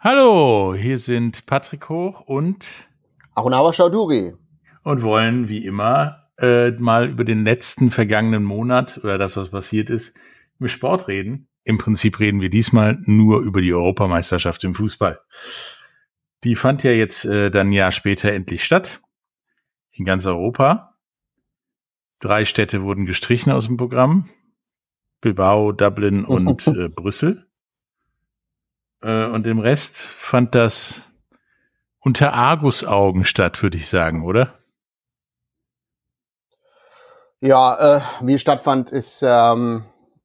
Hallo, hier sind Patrick Hoch und Arunawa Chaudhuri. Und wollen wie immer äh, mal über den letzten vergangenen Monat oder das, was passiert ist, über Sport reden. Im Prinzip reden wir diesmal nur über die Europameisterschaft im Fußball. Die fand ja jetzt äh, dann ein Jahr später endlich statt. In ganz Europa. Drei Städte wurden gestrichen aus dem Programm. Bilbao, Dublin und äh, Brüssel. Äh, und im Rest fand das unter Argusaugen statt, würde ich sagen, oder? Ja, äh, wie es stattfand, ist ähm,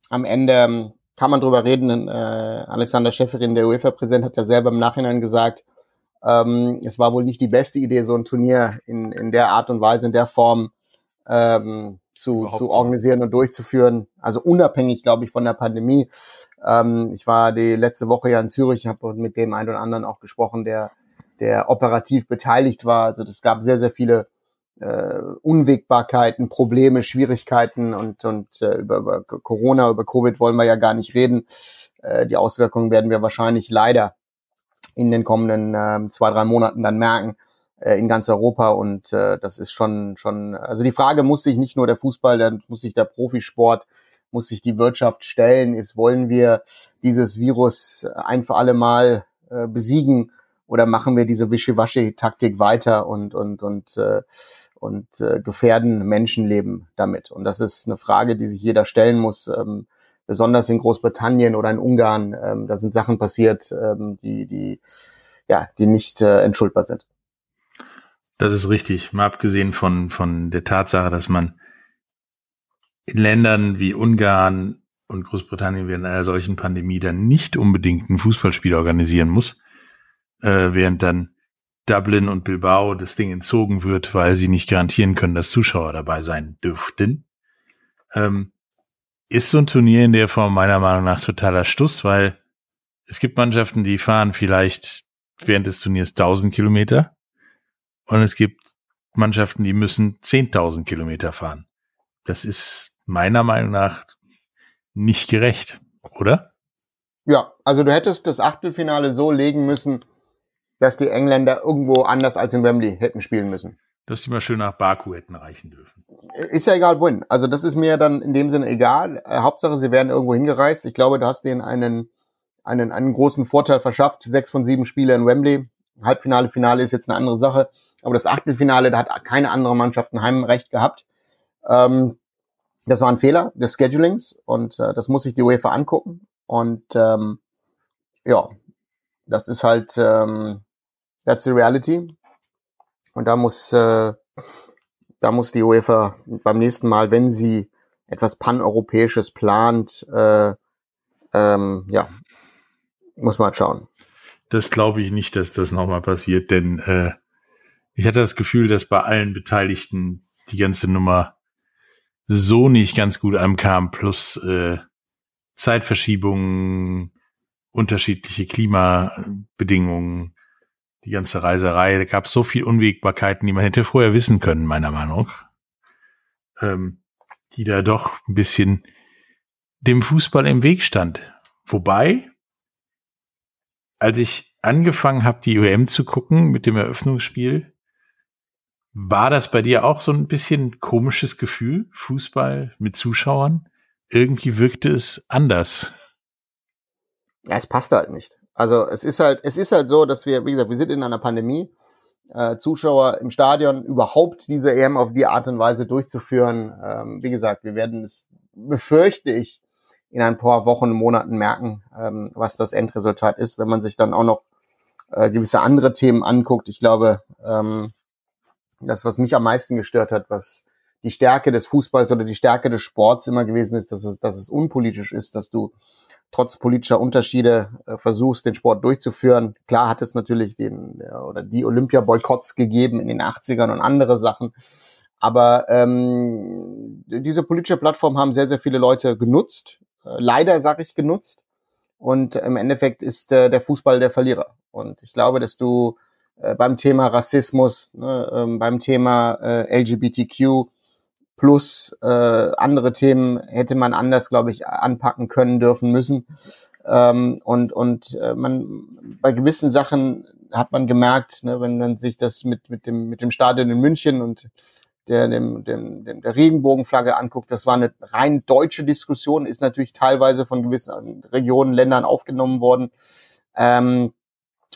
am Ende ähm, kann man drüber reden. Äh, Alexander Schäferin, der UEFA-Präsident, hat ja selber im Nachhinein gesagt, ähm, es war wohl nicht die beste Idee, so ein Turnier in, in der Art und Weise, in der Form ähm, zu, zu organisieren und durchzuführen. Also unabhängig, glaube ich, von der Pandemie. Ähm, ich war die letzte Woche ja in Zürich, habe mit dem einen oder anderen auch gesprochen, der, der operativ beteiligt war. Also es gab sehr, sehr viele äh, Unwägbarkeiten, Probleme, Schwierigkeiten und, und äh, über, über Corona, über Covid wollen wir ja gar nicht reden. Äh, die Auswirkungen werden wir wahrscheinlich leider in den kommenden äh, zwei, drei Monaten dann merken äh, in ganz Europa und äh, das ist schon schon also die Frage muss sich nicht nur der Fußball, dann muss sich der Profisport, muss sich die Wirtschaft stellen, ist wollen wir dieses Virus ein für alle Mal äh, besiegen oder machen wir diese Wischiwaschi-Taktik weiter und und und äh, und äh, gefährden Menschenleben damit und das ist eine Frage, die sich jeder stellen muss. Ähm, besonders in Großbritannien oder in Ungarn, ähm, da sind Sachen passiert, ähm, die, die, ja, die nicht äh, entschuldbar sind. Das ist richtig. Mal abgesehen von, von der Tatsache, dass man in Ländern wie Ungarn und Großbritannien während einer solchen Pandemie dann nicht unbedingt ein Fußballspiel organisieren muss, äh, während dann Dublin und Bilbao das Ding entzogen wird, weil sie nicht garantieren können, dass Zuschauer dabei sein dürften. Ähm, ist so ein Turnier in der Form meiner Meinung nach totaler Stuss, weil es gibt Mannschaften, die fahren vielleicht während des Turniers 1000 Kilometer und es gibt Mannschaften, die müssen 10.000 Kilometer fahren. Das ist meiner Meinung nach nicht gerecht, oder? Ja, also du hättest das Achtelfinale so legen müssen, dass die Engländer irgendwo anders als in Wembley hätten spielen müssen. Dass die mal schön nach Baku hätten reichen dürfen. Ist ja egal wohin. Also das ist mir dann in dem Sinne egal. Äh, Hauptsache, sie werden irgendwo hingereist. Ich glaube, du hast denen einen, einen, einen großen Vorteil verschafft. Sechs von sieben Spiele in Wembley. Halbfinale, Finale ist jetzt eine andere Sache. Aber das Achtelfinale, da hat keine andere Mannschaft ein Heimrecht gehabt. Ähm, das war ein Fehler des Schedulings und äh, das muss sich die UEFA angucken. Und ähm, ja, das ist halt ähm, that's the reality. Und da muss äh, da muss die UEFA beim nächsten Mal, wenn sie etwas paneuropäisches plant, äh, ähm, ja, muss man halt schauen. Das glaube ich nicht, dass das nochmal passiert, denn äh, ich hatte das Gefühl, dass bei allen Beteiligten die ganze Nummer so nicht ganz gut ankam, plus äh, Zeitverschiebungen, unterschiedliche Klimabedingungen, die ganze Reiserei. Da gab es so viel Unwägbarkeiten, die man hätte vorher wissen können, meiner Meinung nach, ähm, die da doch ein bisschen dem Fußball im Weg stand. Wobei, als ich angefangen habe, die UM zu gucken mit dem Eröffnungsspiel, war das bei dir auch so ein bisschen komisches Gefühl, Fußball mit Zuschauern? Irgendwie wirkte es anders. Ja, es passte halt nicht. Also es ist halt, es ist halt so, dass wir, wie gesagt, wir sind in einer Pandemie. Äh, Zuschauer im Stadion überhaupt diese EM auf die Art und Weise durchzuführen. Ähm, wie gesagt, wir werden es, befürchte ich, in ein paar Wochen, Monaten merken, ähm, was das Endresultat ist, wenn man sich dann auch noch äh, gewisse andere Themen anguckt. Ich glaube, ähm, das, was mich am meisten gestört hat, was die Stärke des Fußballs oder die Stärke des Sports immer gewesen ist, dass es, dass es unpolitisch ist, dass du trotz politischer Unterschiede äh, versuchst, den Sport durchzuführen. Klar hat es natürlich den ja, oder die Olympia-Boykotts gegeben in den 80ern und andere Sachen. Aber ähm, diese politische Plattform haben sehr, sehr viele Leute genutzt. Äh, leider, sage ich, genutzt. Und im Endeffekt ist äh, der Fußball der Verlierer. Und ich glaube, dass du äh, beim Thema Rassismus, ne, ähm, beim Thema äh, LGBTQ plus äh, andere Themen hätte man anders, glaube ich, anpacken können, dürfen, müssen. Ähm, und und äh, man bei gewissen Sachen hat man gemerkt, ne, wenn man sich das mit mit dem mit dem Stadion in München und der dem, dem, dem der Regenbogenflagge anguckt, das war eine rein deutsche Diskussion, ist natürlich teilweise von gewissen Regionen, Ländern aufgenommen worden. Ähm,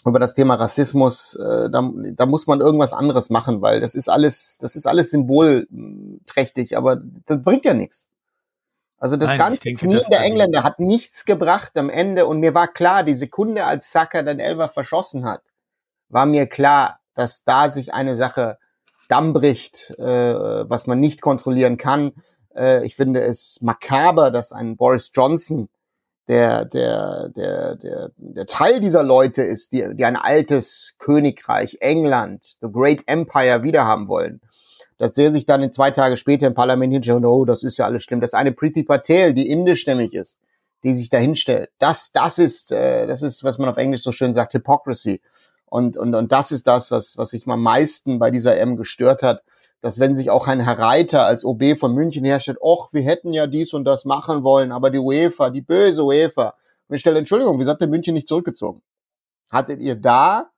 über das Thema Rassismus, äh, da, da muss man irgendwas anderes machen, weil das ist alles, das ist alles symbolträchtig, aber das bringt ja nichts. Also das Nein, ganze denke, Knie der Engländer hat nichts gebracht am Ende und mir war klar, die Sekunde, als Saka den Elfer verschossen hat, war mir klar, dass da sich eine Sache Damm bricht, äh, was man nicht kontrollieren kann. Äh, ich finde es makaber, dass ein Boris Johnson der, der, der, der, der Teil dieser Leute ist, die, die ein altes Königreich, England, the Great Empire wiederhaben wollen. Dass der sich dann in zwei Tage später im Parlament hinstellt, oh, das ist ja alles schlimm. Das ist eine Priti Patel, die indischstämmig ist, die sich da hinstellt. Das, das ist, äh, das ist, was man auf Englisch so schön sagt, Hypocrisy. Und, und, und das ist das, was, was sich am meisten bei dieser M gestört hat dass wenn sich auch ein Herr Reiter als OB von München herstellt, och, wir hätten ja dies und das machen wollen, aber die UEFA, die böse UEFA. Und ich stelle, Entschuldigung, wieso habt ihr München nicht zurückgezogen? Hattet ihr da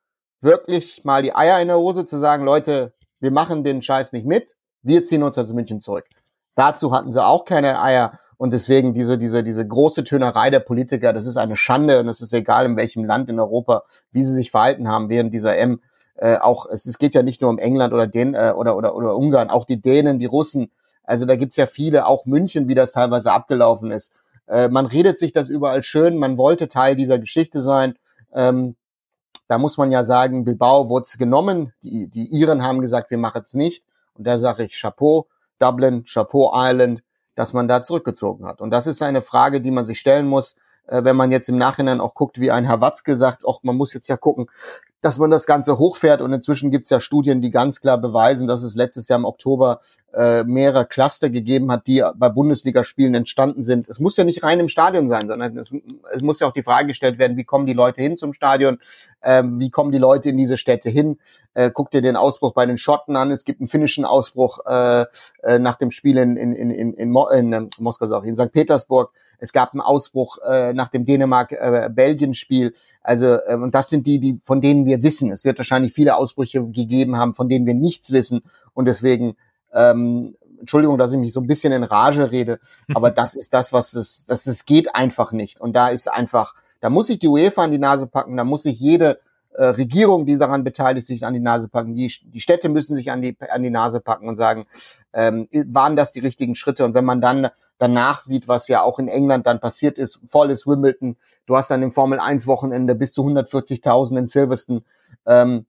wirklich mal die Eier in der Hose zu sagen, Leute, wir machen den Scheiß nicht mit, wir ziehen uns aus München zurück. Dazu hatten sie auch keine Eier und deswegen diese, diese, diese große Tönerei der Politiker, das ist eine Schande und es ist egal, in welchem Land in Europa, wie sie sich verhalten haben während dieser M äh, auch es, es geht ja nicht nur um England oder den äh, oder oder oder Ungarn, auch die Dänen, die Russen. Also da gibt's ja viele, auch München, wie das teilweise abgelaufen ist. Äh, man redet sich das überall schön, man wollte Teil dieser Geschichte sein. Ähm, da muss man ja sagen, Bilbao wurde genommen, die, die Iren haben gesagt, wir machen es nicht. Und da sage ich Chapeau, Dublin, Chapeau Island, dass man da zurückgezogen hat. Und das ist eine Frage, die man sich stellen muss, äh, wenn man jetzt im Nachhinein auch guckt, wie ein Herr Watzke sagt, auch man muss jetzt ja gucken, dass man das Ganze hochfährt. Und inzwischen gibt es ja Studien, die ganz klar beweisen, dass es letztes Jahr im Oktober äh, mehrere Cluster gegeben hat, die bei Bundesligaspielen entstanden sind. Es muss ja nicht rein im Stadion sein, sondern es, es muss ja auch die Frage gestellt werden, wie kommen die Leute hin zum Stadion? Ähm, wie kommen die Leute in diese Städte hin? Äh, guck dir den Ausbruch bei den Schotten an. Es gibt einen finnischen Ausbruch äh, äh, nach dem Spiel in, in, in, in, in, Mo in äh, Moskau, in St. Petersburg. Es gab einen Ausbruch äh, nach dem Dänemark-Belgien-Spiel. Also, äh, und das sind die, die, von denen wir wissen. Es wird wahrscheinlich viele Ausbrüche gegeben haben, von denen wir nichts wissen. Und deswegen, ähm, Entschuldigung, dass ich mich so ein bisschen in Rage rede, aber das ist das, was es, das es geht einfach nicht. Und da ist einfach, da muss sich die UEFA an die Nase packen, da muss sich jede äh, Regierung, die daran beteiligt, sich an die Nase packen. Die, die Städte müssen sich an die, an die Nase packen und sagen, ähm, waren das die richtigen Schritte? Und wenn man dann danach sieht, was ja auch in England dann passiert ist, volles Wimbledon, du hast dann im Formel 1 Wochenende bis zu 140.000 in Silverstone, ähm,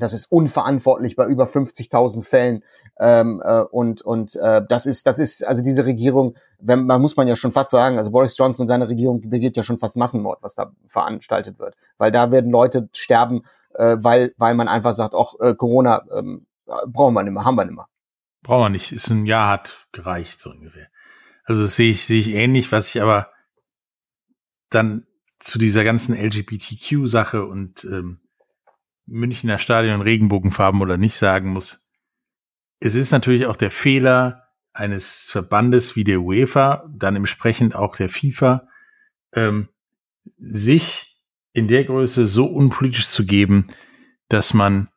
das ist unverantwortlich bei über 50.000 Fällen ähm, äh, und und äh, das ist das ist also diese Regierung, wenn, man muss man ja schon fast sagen, also Boris Johnson und seine Regierung begeht ja schon fast Massenmord, was da veranstaltet wird, weil da werden Leute sterben, äh, weil weil man einfach sagt, auch äh, Corona ähm, brauchen wir nicht mehr, haben wir nicht mehr. Brauchen wir nicht, ist ein Jahr hat gereicht so ungefähr. Also das sehe ich, sehe ich ähnlich, was ich aber dann zu dieser ganzen LGBTQ-Sache und ähm, Münchner Stadion Regenbogenfarben oder nicht sagen muss. Es ist natürlich auch der Fehler eines Verbandes wie der UEFA, dann entsprechend auch der FIFA, ähm, sich in der Größe so unpolitisch zu geben, dass man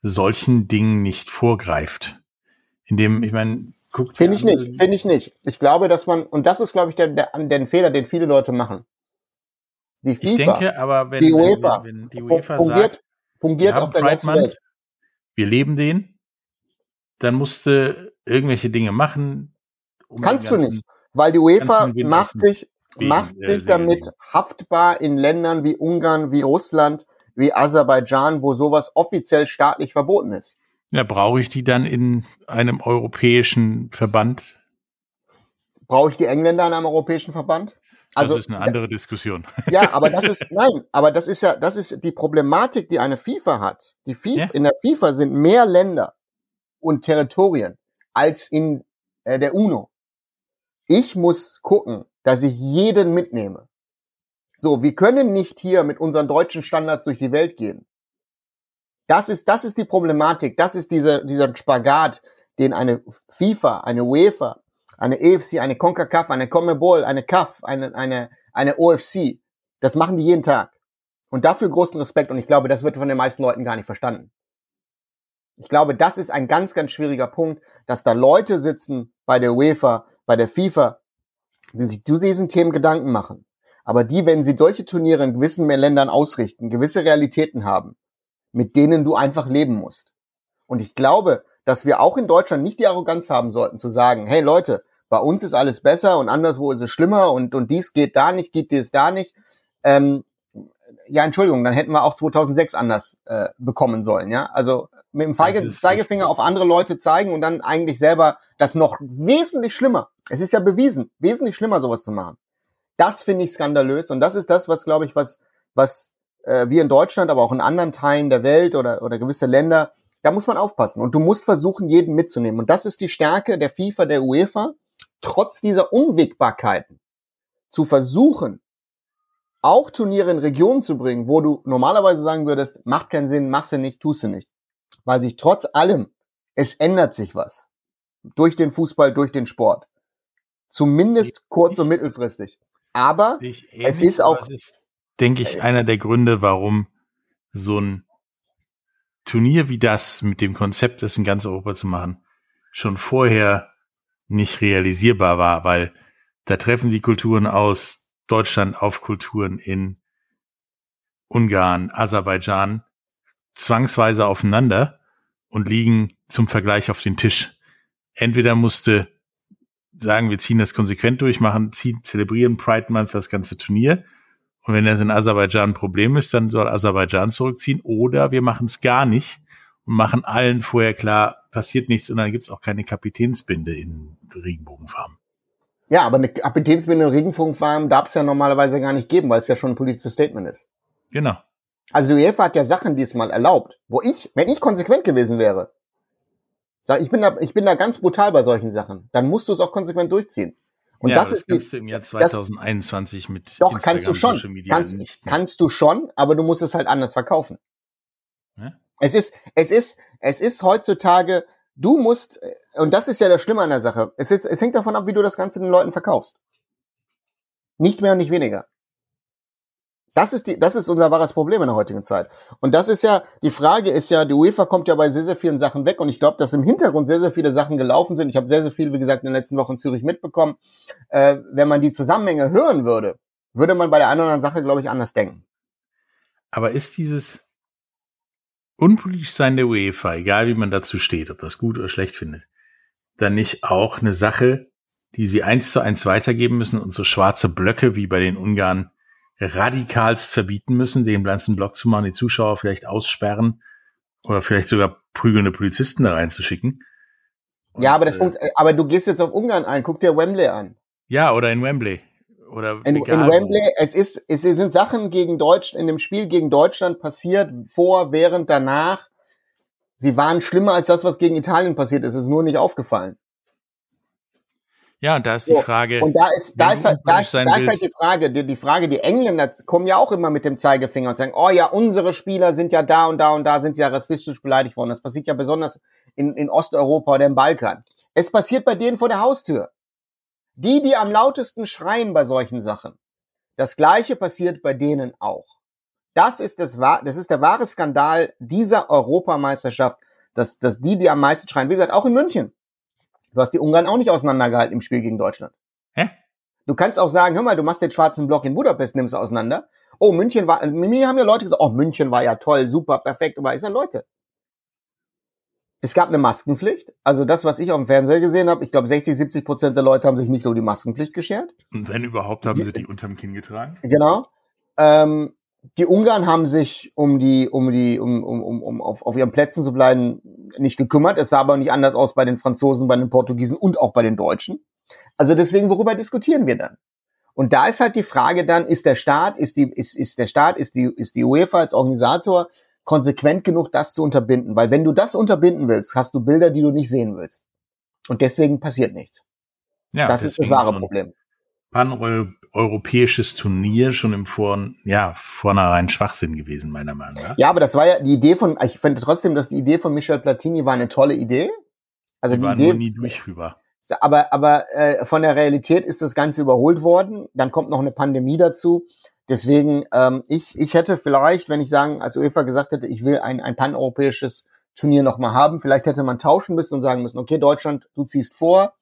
solchen Dingen nicht vorgreift. Indem, ich meine, Finde ich nicht, finde ich nicht. Ich glaube, dass man, und das ist, glaube ich, der, der, der Fehler, den viele Leute machen. Die FIFA, ich denke, aber wenn die UEFA, wenn, wenn die UEFA fungiert, sagt, fungiert auf der ganzen Welt. Wir leben den, dann musste irgendwelche Dinge machen. Um Kannst du nicht, weil die UEFA macht sich, macht äh, sich damit haftbar in Ländern wie Ungarn, wie Russland, wie Aserbaidschan, wo sowas offiziell staatlich verboten ist. Ja, brauche ich die dann in einem europäischen Verband? Brauche ich die Engländer in einem europäischen Verband? Also, das ist eine andere Diskussion. Ja, aber das ist, nein, aber das ist ja, das ist die Problematik, die eine FIFA hat. Die FIFA, ja. in der FIFA sind mehr Länder und Territorien als in äh, der UNO. Ich muss gucken, dass ich jeden mitnehme. So, wir können nicht hier mit unseren deutschen Standards durch die Welt gehen. Das ist, das ist die Problematik. Das ist dieser, dieser Spagat, den eine FIFA, eine UEFA, eine EFC, eine CONCACAF, eine CONMEBOL, eine CAF, eine, eine, eine OFC Das machen die jeden Tag. Und dafür großen Respekt. Und ich glaube, das wird von den meisten Leuten gar nicht verstanden. Ich glaube, das ist ein ganz, ganz schwieriger Punkt, dass da Leute sitzen bei der UEFA, bei der FIFA, die sich zu diesen Themen Gedanken machen. Aber die, wenn sie solche Turniere in gewissen Ländern ausrichten, gewisse Realitäten haben, mit denen du einfach leben musst. Und ich glaube, dass wir auch in Deutschland nicht die Arroganz haben sollten zu sagen, hey Leute, bei uns ist alles besser und anderswo ist es schlimmer und, und dies geht da nicht, geht dies da nicht. Ähm, ja, Entschuldigung, dann hätten wir auch 2006 anders äh, bekommen sollen, ja. Also mit dem Feige Zeigefinger auf andere Leute zeigen und dann eigentlich selber das noch wesentlich schlimmer. Es ist ja bewiesen, wesentlich schlimmer sowas zu machen. Das finde ich skandalös und das ist das, was glaube ich, was was äh, wir in Deutschland, aber auch in anderen Teilen der Welt oder oder gewisse Länder, da muss man aufpassen und du musst versuchen, jeden mitzunehmen und das ist die Stärke der FIFA, der UEFA, trotz dieser Unwägbarkeiten zu versuchen, auch Turniere in Regionen zu bringen, wo du normalerweise sagen würdest, macht keinen Sinn, machst du nicht, tust du nicht. Weil sich trotz allem, es ändert sich was. Durch den Fußball, durch den Sport. Zumindest ich, kurz- und mittelfristig. Aber ähnlich, es ist auch. Ist, denke ich, einer der Gründe, warum so ein Turnier wie das mit dem Konzept, das in ganz Europa zu machen, schon vorher nicht realisierbar war, weil da treffen die Kulturen aus Deutschland auf Kulturen in Ungarn, Aserbaidschan zwangsweise aufeinander und liegen zum Vergleich auf den Tisch. Entweder musste sagen, wir ziehen das konsequent durch, machen, ziehen, zelebrieren Pride Month das ganze Turnier. Und wenn das in Aserbaidschan ein Problem ist, dann soll Aserbaidschan zurückziehen. Oder wir machen es gar nicht und machen allen vorher klar, passiert nichts und dann gibt es auch keine Kapitänsbinde in Regenbogenfarben. Ja, aber eine Kapitänsbinde in Regenbogenfarben darf es ja normalerweise gar nicht geben, weil es ja schon ein politisches Statement ist. Genau. Also die UEFA hat ja Sachen diesmal erlaubt, wo ich, wenn ich konsequent gewesen wäre, sag ich bin da, ich bin da ganz brutal bei solchen Sachen, dann musst du es auch konsequent durchziehen. Und ja, das, das ist kannst die, du im Jahr 2021 das, mit doch Instagram, kannst du schon, Social Media kannst, nicht. Ne? Kannst du schon, aber du musst es halt anders verkaufen. Ja? Es ist, es ist, es ist heutzutage, du musst, und das ist ja das Schlimme an der Sache. Es ist, es hängt davon ab, wie du das Ganze den Leuten verkaufst. Nicht mehr und nicht weniger. Das ist die, das ist unser wahres Problem in der heutigen Zeit. Und das ist ja, die Frage ist ja, die UEFA kommt ja bei sehr, sehr vielen Sachen weg und ich glaube, dass im Hintergrund sehr, sehr viele Sachen gelaufen sind. Ich habe sehr, sehr viel, wie gesagt, in den letzten Wochen in Zürich mitbekommen. Äh, wenn man die Zusammenhänge hören würde, würde man bei der einen oder anderen Sache, glaube ich, anders denken. Aber ist dieses unpolitisch sein der UEFA, egal wie man dazu steht, ob das gut oder schlecht findet, dann nicht auch eine Sache, die sie eins zu eins weitergeben müssen und so schwarze Blöcke wie bei den Ungarn radikalst verbieten müssen, den ganzen Block zu machen, die Zuschauer vielleicht aussperren oder vielleicht sogar prügelnde Polizisten da reinzuschicken. Und, ja, aber das äh, aber du gehst jetzt auf Ungarn ein, guck dir Wembley an. Ja, oder in Wembley. Oder in, in Wembley, es ist, es sind Sachen gegen Deutsch, in dem Spiel gegen Deutschland passiert, vor, während, danach. Sie waren schlimmer als das, was gegen Italien passiert ist. Es ist nur nicht aufgefallen. Ja, und da ist die Frage. Und da ist, da ist, halt, da ist, da ist halt die Frage, die, die Frage, die Engländer kommen ja auch immer mit dem Zeigefinger und sagen, oh ja, unsere Spieler sind ja da und da und da sind ja rassistisch beleidigt worden. Das passiert ja besonders in, in Osteuropa oder im Balkan. Es passiert bei denen vor der Haustür. Die, die am lautesten schreien bei solchen Sachen. Das gleiche passiert bei denen auch. Das ist das, das ist der wahre Skandal dieser Europameisterschaft, dass, dass die, die am meisten schreien, wie gesagt, auch in München. Du hast die Ungarn auch nicht auseinandergehalten im Spiel gegen Deutschland. Hä? Du kannst auch sagen, hör mal, du machst den schwarzen Block in Budapest, nimmst auseinander. Oh, München war, mir haben ja Leute gesagt, oh, München war ja toll, super, perfekt, aber ich sage, Leute, es gab eine Maskenpflicht. Also das, was ich auf dem Fernseher gesehen habe, ich glaube 60, 70 Prozent der Leute haben sich nicht um die Maskenpflicht geschert. Und wenn überhaupt, haben die, sie die unterm Kinn getragen. Genau. Ähm, die Ungarn haben sich um die, um die, um, um, um, um auf, auf ihren Plätzen zu bleiben, nicht gekümmert. Es sah aber nicht anders aus bei den Franzosen, bei den Portugiesen und auch bei den Deutschen. Also deswegen, worüber diskutieren wir dann? Und da ist halt die Frage dann, ist der Staat, ist die, ist, ist der Staat, ist die, ist die UEFA als Organisator konsequent genug, das zu unterbinden? Weil wenn du das unterbinden willst, hast du Bilder, die du nicht sehen willst. Und deswegen passiert nichts. Ja, das ist das wahre Problem paneuropäisches Turnier schon im Vor, ja, vornherein Schwachsinn gewesen, meiner Meinung nach. Ja, aber das war ja die Idee von, ich finde trotzdem, dass die Idee von Michel Platini war eine tolle Idee. Also die, die war Idee, nur nie durchführbar. Aber, aber äh, von der Realität ist das Ganze überholt worden. Dann kommt noch eine Pandemie dazu. Deswegen, ähm, ich, ich hätte vielleicht, wenn ich sagen, als UEFA gesagt hätte, ich will ein, ein paneuropäisches Turnier nochmal haben, vielleicht hätte man tauschen müssen und sagen müssen, okay, Deutschland, du ziehst vor,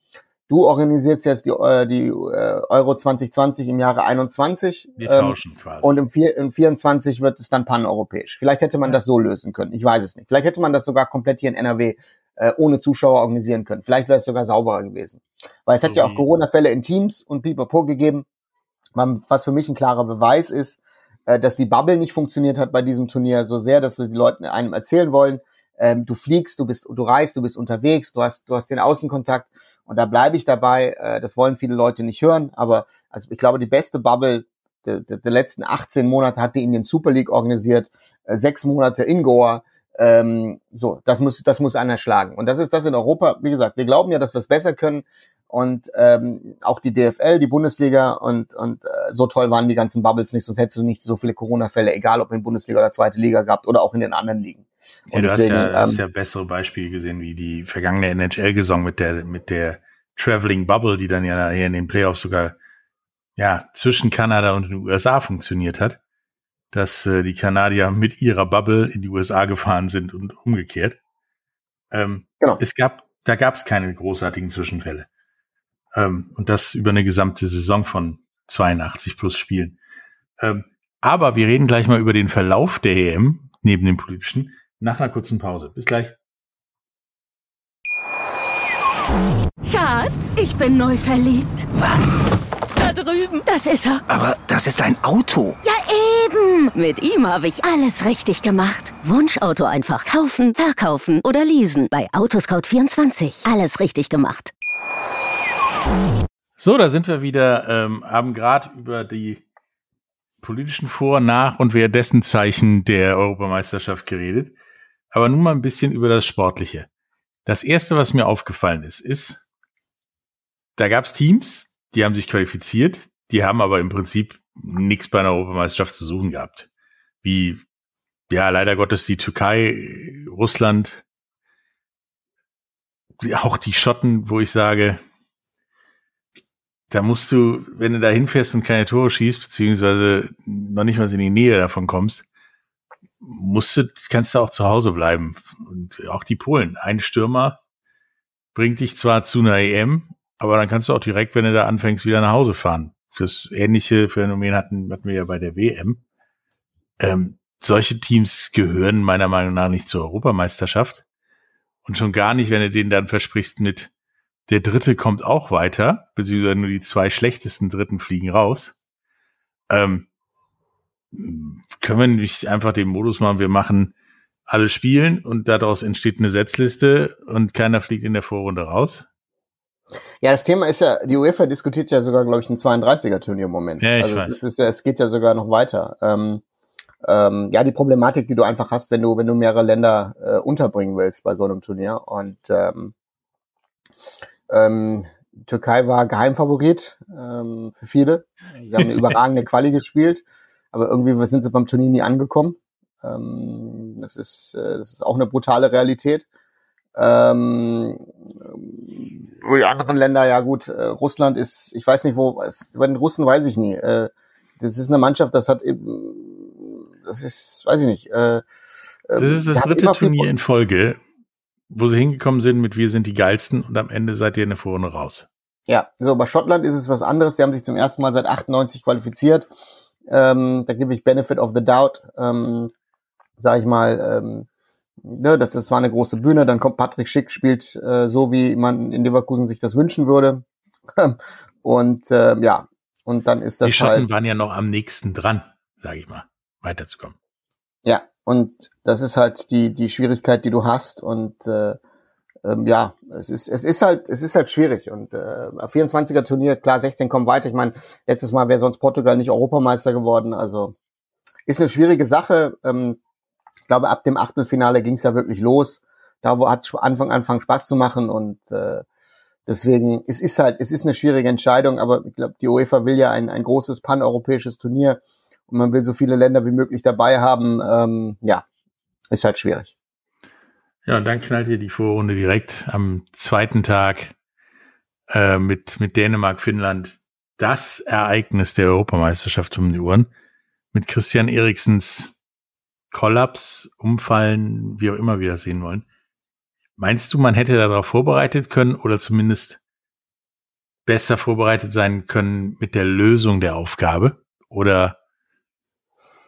du organisierst jetzt die, äh, die äh, Euro 2020 im Jahre 21. Wir ähm, tauschen quasi. Und im, vier, im 24 wird es dann paneuropäisch. Vielleicht hätte man das so lösen können. Ich weiß es nicht. Vielleicht hätte man das sogar komplett hier in NRW äh, ohne Zuschauer organisieren können. Vielleicht wäre es sogar sauberer gewesen. Weil es so hat ja auch Corona-Fälle in Teams und Pipapo gegeben was für mich ein klarer Beweis ist, äh, dass die Bubble nicht funktioniert hat bei diesem Turnier so sehr, dass die Leute einem erzählen wollen, ähm, du fliegst, du bist, du reist, du bist unterwegs, du hast, du hast den Außenkontakt und da bleibe ich dabei. Äh, das wollen viele Leute nicht hören, aber also ich glaube, die beste Bubble der, der, der letzten 18 Monate hat die Indian Super League organisiert, äh, sechs Monate in Goa. Ähm, so, das muss, das muss einer schlagen. Und das ist das in Europa. Wie gesagt, wir glauben ja, dass wir es besser können und ähm, auch die DFL, die Bundesliga und und äh, so toll waren die ganzen Bubbles nicht, sonst hättest du nicht so viele Corona-Fälle, egal ob in Bundesliga oder zweite Liga gehabt oder auch in den anderen Ligen. Ja, du deswegen, hast ja, ähm, hast ja bessere Beispiele gesehen, wie die vergangene NHL-Saison mit der mit der Traveling Bubble, die dann ja hier in den Playoffs sogar ja zwischen Kanada und den USA funktioniert hat, dass äh, die Kanadier mit ihrer Bubble in die USA gefahren sind und umgekehrt. Ähm, genau. Es gab, da gab es keine großartigen Zwischenfälle. Ähm, und das über eine gesamte Saison von 82 plus Spielen. Ähm, aber wir reden gleich mal über den Verlauf der EM, neben dem politischen, nach einer kurzen Pause. Bis gleich. Schatz, ich bin neu verliebt. Was? Da drüben. Das ist er. Aber das ist ein Auto. Ja, eben. Mit ihm habe ich alles richtig gemacht. Wunschauto einfach kaufen, verkaufen oder leasen. Bei Autoscout24. Alles richtig gemacht. So, da sind wir wieder, ähm, haben gerade über die politischen Vor-, Nach- und währenddessen Zeichen der Europameisterschaft geredet. Aber nun mal ein bisschen über das Sportliche. Das erste, was mir aufgefallen ist, ist, da gab es Teams, die haben sich qualifiziert, die haben aber im Prinzip nichts bei einer Europameisterschaft zu suchen gehabt. Wie, ja, leider Gottes die Türkei, Russland, auch die Schotten, wo ich sage, da musst du, wenn du da hinfährst und keine Tore schießt, beziehungsweise noch nicht mal in die Nähe davon kommst, musst du, kannst du auch zu Hause bleiben. Und auch die Polen. Ein Stürmer bringt dich zwar zu einer EM, aber dann kannst du auch direkt, wenn du da anfängst, wieder nach Hause fahren. Das ähnliche Phänomen hatten, hatten wir ja bei der WM. Ähm, solche Teams gehören meiner Meinung nach nicht zur Europameisterschaft. Und schon gar nicht, wenn du denen dann versprichst mit, der dritte kommt auch weiter, beziehungsweise nur die zwei schlechtesten Dritten fliegen raus. Ähm, können wir nicht einfach den Modus machen, wir machen alle spielen und daraus entsteht eine Setzliste und keiner fliegt in der Vorrunde raus? Ja, das Thema ist ja, die UEFA diskutiert ja sogar, glaube ich, ein 32er-Turnier im Moment. Ja, ich also weiß. Es, ist es geht ja sogar noch weiter. Ähm, ähm, ja, die Problematik, die du einfach hast, wenn du, wenn du mehrere Länder äh, unterbringen willst bei so einem Turnier. Und ähm, ähm, Türkei war Geheimfavorit ähm, für viele. Sie haben eine überragende Quali gespielt, aber irgendwie sind sie beim Turnier nie angekommen. Ähm, das, ist, äh, das ist auch eine brutale Realität. Ähm, die anderen Länder, ja gut, äh, Russland ist, ich weiß nicht wo, es, bei den Russen weiß ich nie. Äh, das ist eine Mannschaft, das hat eben, das ist, weiß ich nicht. Äh, das ist das dritte Turnier in Folge, wo sie hingekommen sind mit wir sind die geilsten und am Ende seid ihr in der Vorrunde raus. Ja, so bei Schottland ist es was anderes. Die haben sich zum ersten Mal seit 98 qualifiziert. Ähm, da gebe ich Benefit of the Doubt. Ähm, sag ich mal, ähm, ne, das, das war eine große Bühne. Dann kommt Patrick Schick, spielt äh, so, wie man in Leverkusen sich das wünschen würde. und äh, ja, und dann ist das Die Schotten halt, waren ja noch am nächsten dran, sage ich mal, weiterzukommen. Ja, und das ist halt die, die Schwierigkeit, die du hast. Und äh, ähm, ja, es ist, es ist halt, es ist halt schwierig. Und äh, 24er Turnier, klar, 16 kommen weiter. Ich meine, letztes Mal wäre sonst Portugal nicht Europameister geworden. Also ist eine schwierige Sache. Ähm, ich glaube, ab dem Achtelfinale ging es ja wirklich los. Da wo hat es Anfang Anfang Spaß zu machen und äh, deswegen es ist halt, es ist eine schwierige Entscheidung, aber ich glaube, die UEFA will ja ein, ein großes paneuropäisches Turnier und man will so viele Länder wie möglich dabei haben, ähm, ja, ist halt schwierig. Ja, und dann knallt ihr die Vorrunde direkt am zweiten Tag äh, mit, mit Dänemark, Finnland das Ereignis der Europameisterschaft um die Uhren. mit Christian Eriksens Kollaps, Umfallen, wie auch immer wir das sehen wollen. Meinst du, man hätte darauf vorbereitet können oder zumindest besser vorbereitet sein können mit der Lösung der Aufgabe? Oder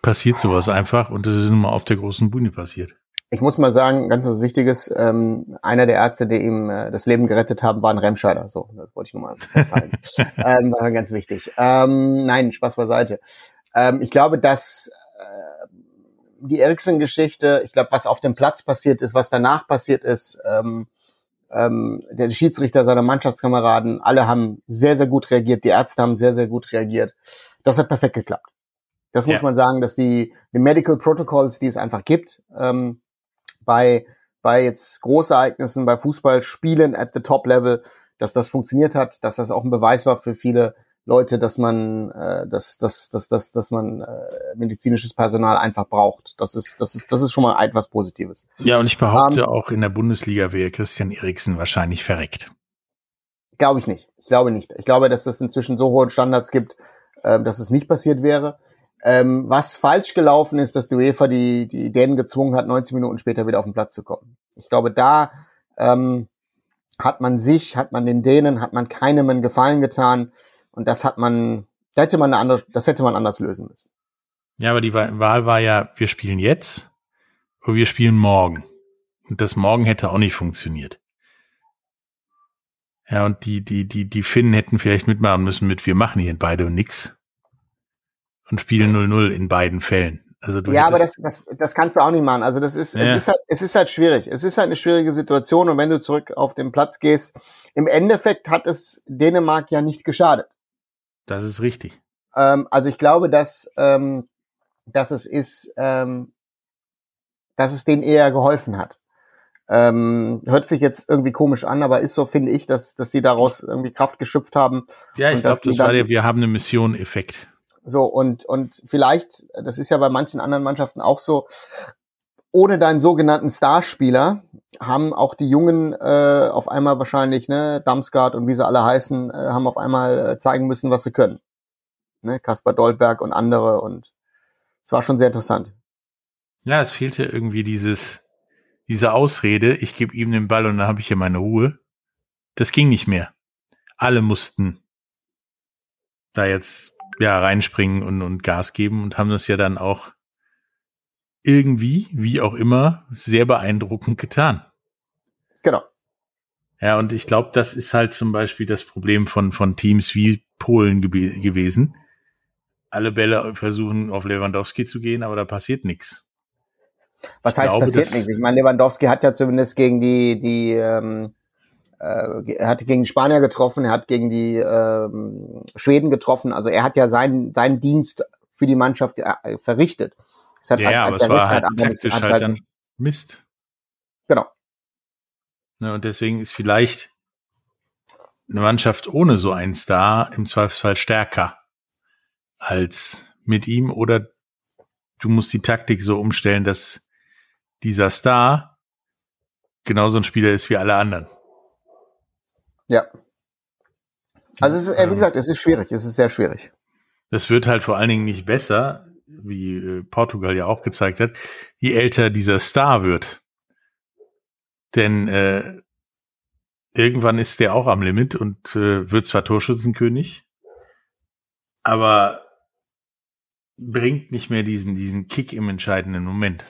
passiert sowas einfach und das ist nun mal auf der großen Bühne passiert? Ich muss mal sagen, ganz was Wichtiges, ähm, einer der Ärzte, die ihm äh, das Leben gerettet haben, war ein Remscheider. So, das wollte ich nur mal festhalten. ähm, war ganz wichtig. Ähm, nein, Spaß beiseite. Ähm, ich glaube, dass äh, die Eriksen-Geschichte, ich glaube, was auf dem Platz passiert ist, was danach passiert ist, ähm, ähm, der Schiedsrichter, seine Mannschaftskameraden, alle haben sehr, sehr gut reagiert. Die Ärzte haben sehr, sehr gut reagiert. Das hat perfekt geklappt. Das muss ja. man sagen, dass die, die Medical Protocols, die es einfach gibt, ähm, bei, bei jetzt Großereignissen, bei Fußballspielen at the top level, dass das funktioniert hat, dass das auch ein Beweis war für viele Leute, dass man, äh, dass, dass, dass, dass, dass man äh, medizinisches Personal einfach braucht. Das ist, das ist, das ist schon mal etwas Positives. Ja, und ich behaupte, um, ähm, auch in der Bundesliga wäre Christian Eriksen wahrscheinlich verreckt. Glaube ich nicht. Ich glaube nicht. Ich glaube, dass es inzwischen so hohe Standards gibt, äh, dass es nicht passiert wäre. Ähm, was falsch gelaufen ist, dass die UEFA die, die Dänen gezwungen hat, 90 Minuten später wieder auf den Platz zu kommen. Ich glaube, da ähm, hat man sich, hat man den Dänen, hat man keinem einen Gefallen getan. Und das hat man, da hätte man eine andere, das hätte man anders lösen müssen. Ja, aber die Wahl war ja, wir spielen jetzt oder wir spielen morgen. Und das morgen hätte auch nicht funktioniert. Ja, und die, die, die, die Finnen hätten vielleicht mitmachen müssen mit, wir machen hier beide nix und spielen 0-0 in beiden Fällen. Also ja, aber das, das, das kannst du auch nicht machen. Also das ist, ja. es ist halt, es ist halt schwierig. Es ist halt eine schwierige Situation und wenn du zurück auf den Platz gehst, im Endeffekt hat es Dänemark ja nicht geschadet. Das ist richtig. Ähm, also ich glaube, dass, ähm, dass es ist, ähm, dass es denen eher geholfen hat. Ähm, hört sich jetzt irgendwie komisch an, aber ist so, finde ich, dass, dass sie daraus irgendwie Kraft geschöpft haben. Ja, ich glaube, das war der Wir haben eine Mission-Effekt. So, und, und vielleicht, das ist ja bei manchen anderen Mannschaften auch so, ohne deinen sogenannten Starspieler haben auch die Jungen äh, auf einmal wahrscheinlich, ne, Damsgaard und wie sie alle heißen, äh, haben auf einmal äh, zeigen müssen, was sie können. Ne, Kaspar Dolberg und andere und es war schon sehr interessant. Ja, es fehlte irgendwie dieses, diese Ausrede, ich gebe ihm den Ball und dann habe ich hier meine Ruhe. Das ging nicht mehr. Alle mussten da jetzt ja reinspringen und, und Gas geben und haben das ja dann auch irgendwie, wie auch immer, sehr beeindruckend getan. Genau. Ja, und ich glaube, das ist halt zum Beispiel das Problem von, von Teams wie Polen ge gewesen. Alle Bälle versuchen auf Lewandowski zu gehen, aber da passiert nichts. Was heißt glaube, passiert nichts? Ich meine, Lewandowski hat ja zumindest gegen die, die ähm, äh, er hat gegen Spanier getroffen, er hat gegen die ähm, Schweden getroffen. Also er hat ja seinen, seinen Dienst für die Mannschaft äh, verrichtet. Es hat, ja, hat, aber es war halt taktisch halt, halt dann Mist. Genau. Ne, und deswegen ist vielleicht eine Mannschaft ohne so einen Star im Zweifelsfall stärker als mit ihm oder du musst die Taktik so umstellen, dass dieser Star genauso ein Spieler ist wie alle anderen. Ja. Also es ist, wie ähm. gesagt, es ist schwierig, es ist sehr schwierig. Das wird halt vor allen Dingen nicht besser, wie äh, Portugal ja auch gezeigt hat, je älter dieser Star wird. Denn äh, irgendwann ist der auch am Limit und äh, wird zwar Torschützenkönig, aber bringt nicht mehr diesen, diesen Kick im entscheidenden Moment.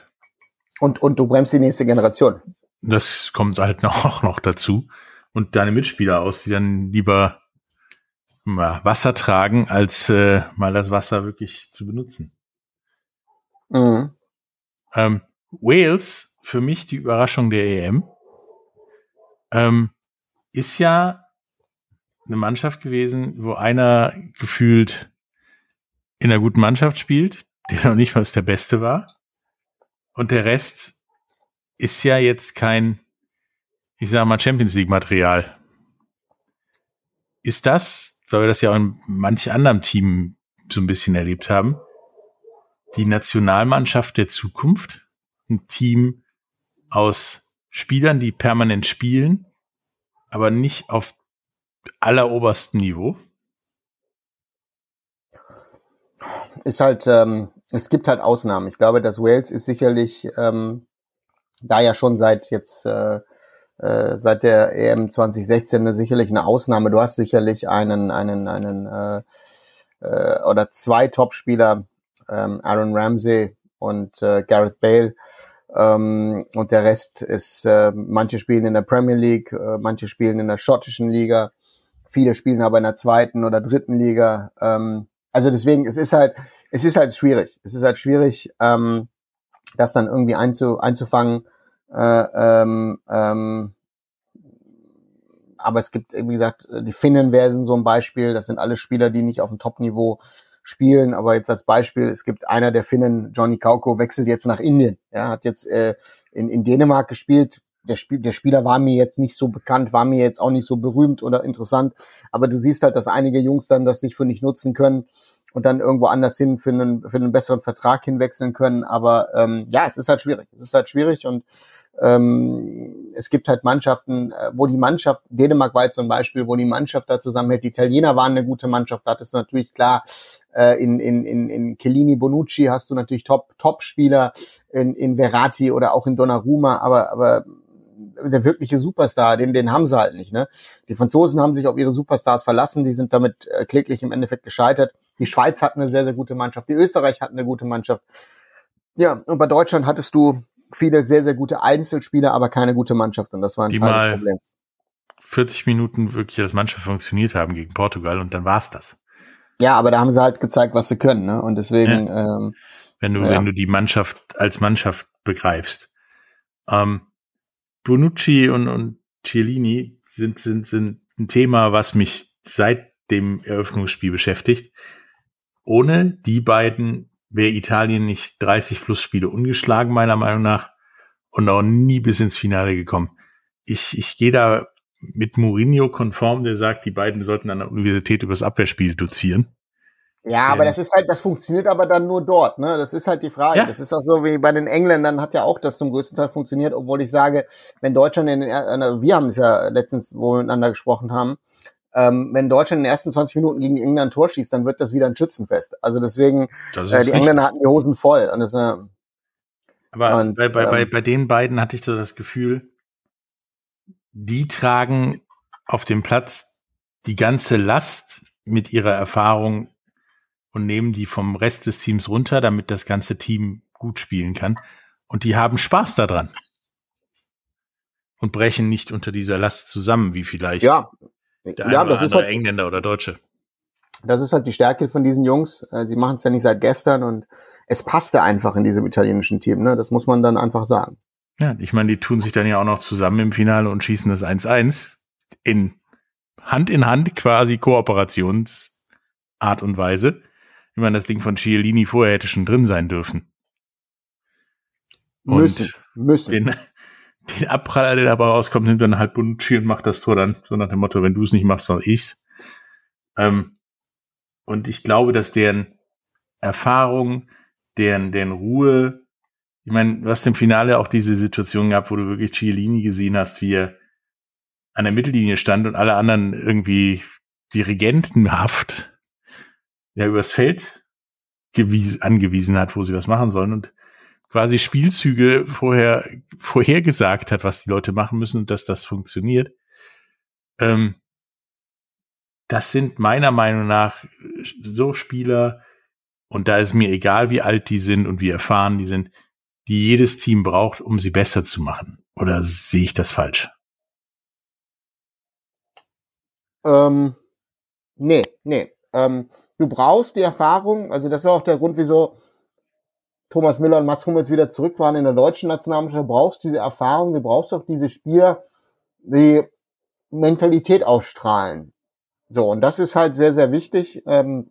Und, und du bremst die nächste Generation. Das kommt halt noch, auch noch dazu und deine Mitspieler aus, die dann lieber Wasser tragen, als äh, mal das Wasser wirklich zu benutzen. Mhm. Ähm, Wales, für mich die Überraschung der EM, ähm, ist ja eine Mannschaft gewesen, wo einer gefühlt in einer guten Mannschaft spielt, der noch nicht mal der Beste war. Und der Rest ist ja jetzt kein ich sage mal, Champions League Material. Ist das, weil wir das ja auch in manch anderem Team so ein bisschen erlebt haben, die Nationalmannschaft der Zukunft? Ein Team aus Spielern, die permanent spielen, aber nicht auf alleroberstem Niveau? Ist halt, ähm, es gibt halt Ausnahmen. Ich glaube, dass Wales ist sicherlich ähm, da ja schon seit jetzt äh, äh, seit der EM 2016 sicherlich eine Ausnahme. Du hast sicherlich einen einen einen äh, äh, oder zwei Topspieler, ähm, Aaron Ramsey und äh, Gareth Bale. Ähm, und der Rest ist, äh, manche spielen in der Premier League, äh, manche spielen in der schottischen Liga, viele spielen aber in der zweiten oder dritten Liga. Ähm, also deswegen, es ist halt, es ist halt schwierig. Es ist halt schwierig, ähm, das dann irgendwie einzu, einzufangen. Äh, ähm, ähm, aber es gibt, wie gesagt, die Finnen wären so ein Beispiel. Das sind alle Spieler, die nicht auf dem Top-Niveau spielen. Aber jetzt als Beispiel, es gibt einer der Finnen, Johnny Kauko, wechselt jetzt nach Indien. Ja, hat jetzt äh, in, in Dänemark gespielt. Der, Spiel, der Spieler war mir jetzt nicht so bekannt, war mir jetzt auch nicht so berühmt oder interessant. Aber du siehst halt, dass einige Jungs dann das nicht für nicht nutzen können und dann irgendwo anders hin für einen, für einen besseren Vertrag hinwechseln können. Aber ähm, ja, es ist halt schwierig. Es ist halt schwierig und ähm, es gibt halt Mannschaften, äh, wo die Mannschaft, Dänemark war jetzt zum Beispiel, wo die Mannschaft da zusammenhält. Die Italiener waren eine gute Mannschaft, da du natürlich klar, äh, in, in, in, in Kellini Bonucci hast du natürlich Top, Top-Spieler, in, in Verratti oder auch in Donnarumma, aber, aber der wirkliche Superstar, den, den haben sie halt nicht. Ne? Die Franzosen haben sich auf ihre Superstars verlassen, die sind damit äh, kläglich im Endeffekt gescheitert. Die Schweiz hat eine sehr, sehr gute Mannschaft, die Österreich hat eine gute Mannschaft. Ja, und bei Deutschland hattest du viele sehr, sehr gute Einzelspieler, aber keine gute Mannschaft. Und das war ein die Teil des Problems. 40 Minuten wirklich als Mannschaft funktioniert haben gegen Portugal und dann war's das. Ja, aber da haben sie halt gezeigt, was sie können, ne? Und deswegen. Ja. Ähm, wenn du, ja. wenn du die Mannschaft als Mannschaft begreifst. Ähm, Bonucci und, und Cielini sind, sind, sind ein Thema, was mich seit dem Eröffnungsspiel beschäftigt. Ohne die beiden wäre Italien nicht 30 plus Spiele ungeschlagen, meiner Meinung nach, und auch nie bis ins Finale gekommen. Ich, ich gehe da mit Mourinho konform, der sagt, die beiden sollten an der Universität übers Abwehrspiel dozieren. Ja, aber das ist halt, das funktioniert aber dann nur dort, ne? Das ist halt die Frage. Ja. Das ist auch so wie bei den Engländern hat ja auch das zum größten Teil funktioniert, obwohl ich sage, wenn Deutschland in den, wir haben es ja letztens, wo wir miteinander gesprochen haben, ähm, wenn Deutschland in den ersten 20 Minuten gegen England ein Tor schießt, dann wird das wieder ein Schützenfest. Also deswegen, äh, die Engländer hatten die Hosen voll. Und das, äh, aber und, bei, bei, ähm, bei, bei den beiden hatte ich so das Gefühl, die tragen auf dem Platz die ganze Last mit ihrer Erfahrung und nehmen die vom Rest des Teams runter, damit das ganze Team gut spielen kann. Und die haben Spaß daran. Und brechen nicht unter dieser Last zusammen, wie vielleicht ja. Der ja, das ist halt, Engländer oder Deutsche. Das ist halt die Stärke von diesen Jungs. Äh, sie machen es ja nicht seit gestern und es passte einfach in diesem italienischen Team. Ne? Das muss man dann einfach sagen. Ja, ich meine, die tun sich dann ja auch noch zusammen im Finale und schießen das 1-1 in Hand in Hand quasi Kooperationsart und Weise. Ich meine, das Ding von Cialini vorher hätte schon drin sein dürfen. Und müssen, müssen. Den, den Abpraller, der dabei rauskommt, nimmt dann halt Bonucci und macht das Tor dann, so nach dem Motto, wenn du es nicht machst, mach ich's. Ähm, und ich glaube, dass deren Erfahrung, deren, deren Ruhe, ich meine, du hast im Finale auch diese Situation gehabt, wo du wirklich Cialini gesehen hast, wie er an der Mittellinie stand und alle anderen irgendwie dirigentenhaft ja übers Feld gewies, angewiesen hat, wo sie was machen sollen. Und quasi Spielzüge vorher vorhergesagt hat, was die Leute machen müssen und dass das funktioniert. Ähm, das sind meiner Meinung nach so Spieler, und da ist mir egal, wie alt die sind und wie erfahren die sind, die jedes Team braucht, um sie besser zu machen. Oder sehe ich das falsch? Ähm, nee, nee. Ähm, du brauchst die Erfahrung, also das ist auch der Grund, wieso Thomas Müller und Mats Hummels wieder zurück waren in der deutschen Nationalmannschaft, brauchst diese Erfahrung, du brauchst auch diese Spieler, die Mentalität ausstrahlen. So, und das ist halt sehr, sehr wichtig, ähm,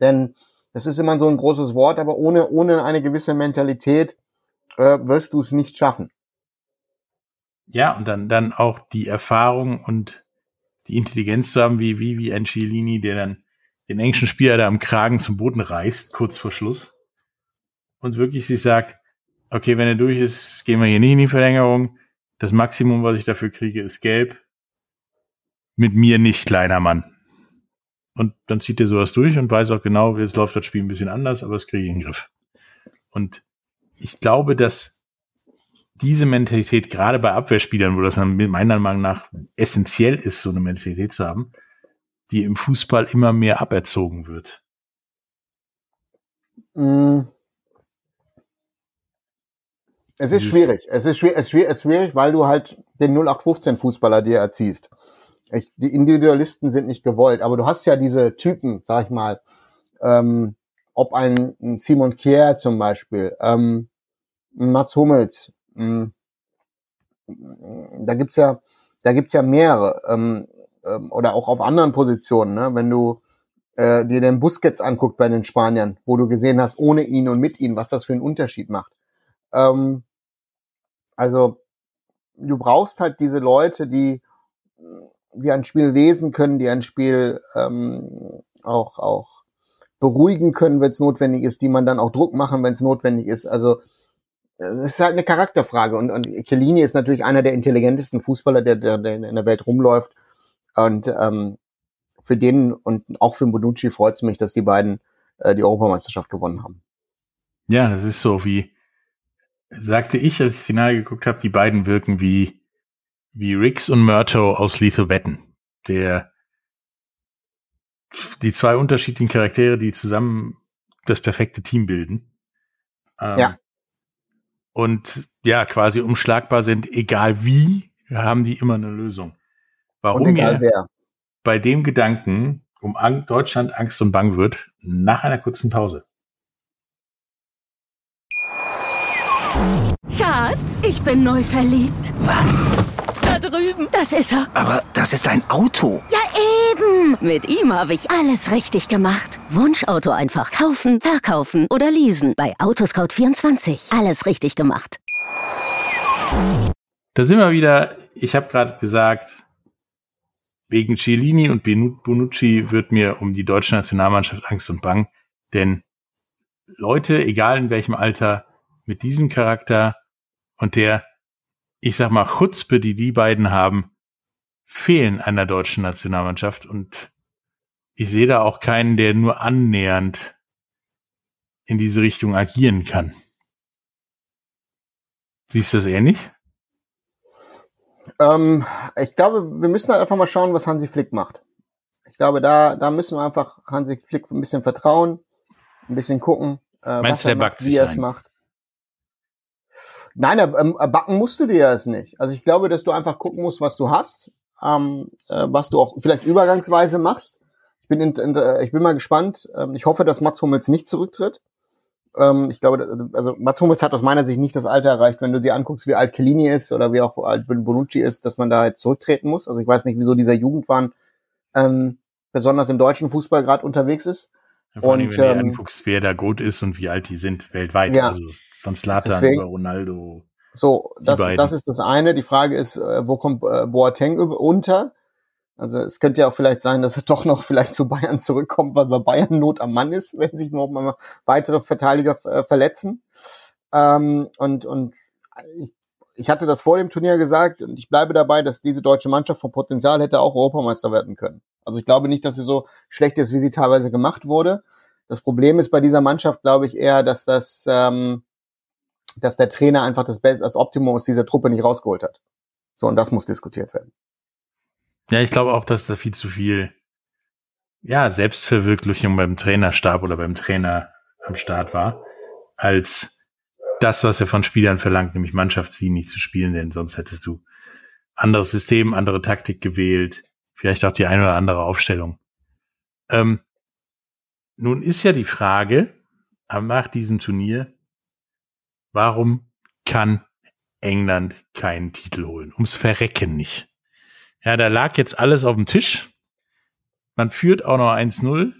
denn das ist immer so ein großes Wort, aber ohne, ohne eine gewisse Mentalität äh, wirst du es nicht schaffen. Ja, und dann, dann auch die Erfahrung und die Intelligenz zu haben, wie, wie, wie Angelini, der dann den englischen Spieler da am Kragen zum Boden reißt, kurz vor Schluss und wirklich sich sagt, okay, wenn er durch ist, gehen wir hier nicht in die Verlängerung. Das Maximum, was ich dafür kriege, ist gelb. Mit mir nicht, kleiner Mann. und dann zieht er sowas durch und weiß auch genau, jetzt läuft das Spiel ein bisschen anders, aber es kriege ich in den Griff. Und ich glaube, dass diese Mentalität gerade bei Abwehrspielern, wo das meiner Meinung nach essentiell ist, so eine Mentalität zu haben, die im Fußball immer mehr aberzogen wird. Mm. Es ist schwierig. Es ist schwierig, es ist schwierig, weil du halt den 0815 Fußballer dir erziehst. Ich, die Individualisten sind nicht gewollt, aber du hast ja diese Typen, sag ich mal, ähm, ob ein, ein Simon Kier zum Beispiel, ähm, Mats Hummels, ähm, da gibt's ja, da gibt's ja mehrere, ähm, ähm, oder auch auf anderen Positionen, ne? wenn du äh, dir den Busquets anguckt bei den Spaniern, wo du gesehen hast, ohne ihn und mit ihm, was das für einen Unterschied macht. Ähm, also du brauchst halt diese Leute, die, die ein Spiel lesen können, die ein Spiel ähm, auch, auch beruhigen können, wenn es notwendig ist, die man dann auch Druck machen, wenn es notwendig ist. Also es ist halt eine Charakterfrage und, und Chiellini ist natürlich einer der intelligentesten Fußballer, der, der, der in der Welt rumläuft. Und ähm, für den und auch für Bonucci freut es mich, dass die beiden äh, die Europameisterschaft gewonnen haben. Ja, das ist so wie, sagte ich, als ich das Finale geguckt habe, die beiden wirken wie, wie Rix und Murto aus Lethal Wetten. Der, die zwei unterschiedlichen Charaktere, die zusammen das perfekte Team bilden. Ähm, ja. Und ja, quasi umschlagbar sind, egal wie, haben die immer eine Lösung. Warum egal wer. bei dem Gedanken um Deutschland Angst und Bang wird, nach einer kurzen Pause. Schatz, ich bin neu verliebt. Was? Da drüben. Das ist er. Aber das ist ein Auto. Ja, eben. Mit ihm habe ich alles richtig gemacht. Wunschauto einfach kaufen, verkaufen oder leasen. Bei Autoscout24. Alles richtig gemacht. Da sind wir wieder. Ich habe gerade gesagt, wegen Cellini und Bonucci wird mir um die deutsche Nationalmannschaft Angst und Bang. Denn Leute, egal in welchem Alter, mit diesem Charakter und der, ich sag mal, Chutzpe, die die beiden haben, fehlen einer deutschen Nationalmannschaft und ich sehe da auch keinen, der nur annähernd in diese Richtung agieren kann. Siehst du das ähnlich? Ähm, ich glaube, wir müssen halt einfach mal schauen, was Hansi Flick macht. Ich glaube, da, da müssen wir einfach Hansi Flick ein bisschen vertrauen, ein bisschen gucken, äh, Meinst was er macht, wie er es macht. Nein, ähm, backen musst du dir es nicht. Also ich glaube, dass du einfach gucken musst, was du hast, ähm, äh, was du auch vielleicht übergangsweise machst. Ich bin, in, in, äh, ich bin mal gespannt. Ähm, ich hoffe, dass Mats Hummels nicht zurücktritt. Ähm, ich glaube, also Mats Hummels hat aus meiner Sicht nicht das Alter erreicht, wenn du dir anguckst, wie alt Kellini ist oder wie auch alt Bonucci ist, dass man da jetzt zurücktreten muss. Also ich weiß nicht, wieso dieser Jugendwahn ähm, besonders im deutschen Fußball gerade unterwegs ist. Ja, vor allem, und, wenn du ähm, anguckst, wer da gut ist und wie alt die sind weltweit. Ja, also von Slatan über Ronaldo. So, das, das ist das eine. Die Frage ist, äh, wo kommt äh, Boateng unter? Also es könnte ja auch vielleicht sein, dass er doch noch vielleicht zu Bayern zurückkommt, weil bei Bayern Not am Mann ist, wenn sich noch mal weitere Verteidiger äh, verletzen. Ähm, und und ich, ich hatte das vor dem Turnier gesagt und ich bleibe dabei, dass diese deutsche Mannschaft vom Potenzial hätte auch Europameister werden können. Also ich glaube nicht, dass sie so schlecht ist, wie sie teilweise gemacht wurde. Das Problem ist bei dieser Mannschaft, glaube ich, eher, dass das, ähm, dass der Trainer einfach das, das Optimum aus dieser Truppe nicht rausgeholt hat. So, und das muss diskutiert werden. Ja, ich glaube auch, dass da viel zu viel, ja, Selbstverwirklichung beim Trainerstab oder beim Trainer am Start war, als das, was er von Spielern verlangt, nämlich Mannschaftsdienlich zu spielen, denn sonst hättest du anderes System, andere Taktik gewählt, vielleicht auch die eine oder andere Aufstellung. Ähm, nun ist ja die Frage nach diesem Turnier, warum kann England keinen Titel holen? Ums Verrecken nicht. Ja, da lag jetzt alles auf dem Tisch. Man führt auch noch 1-0.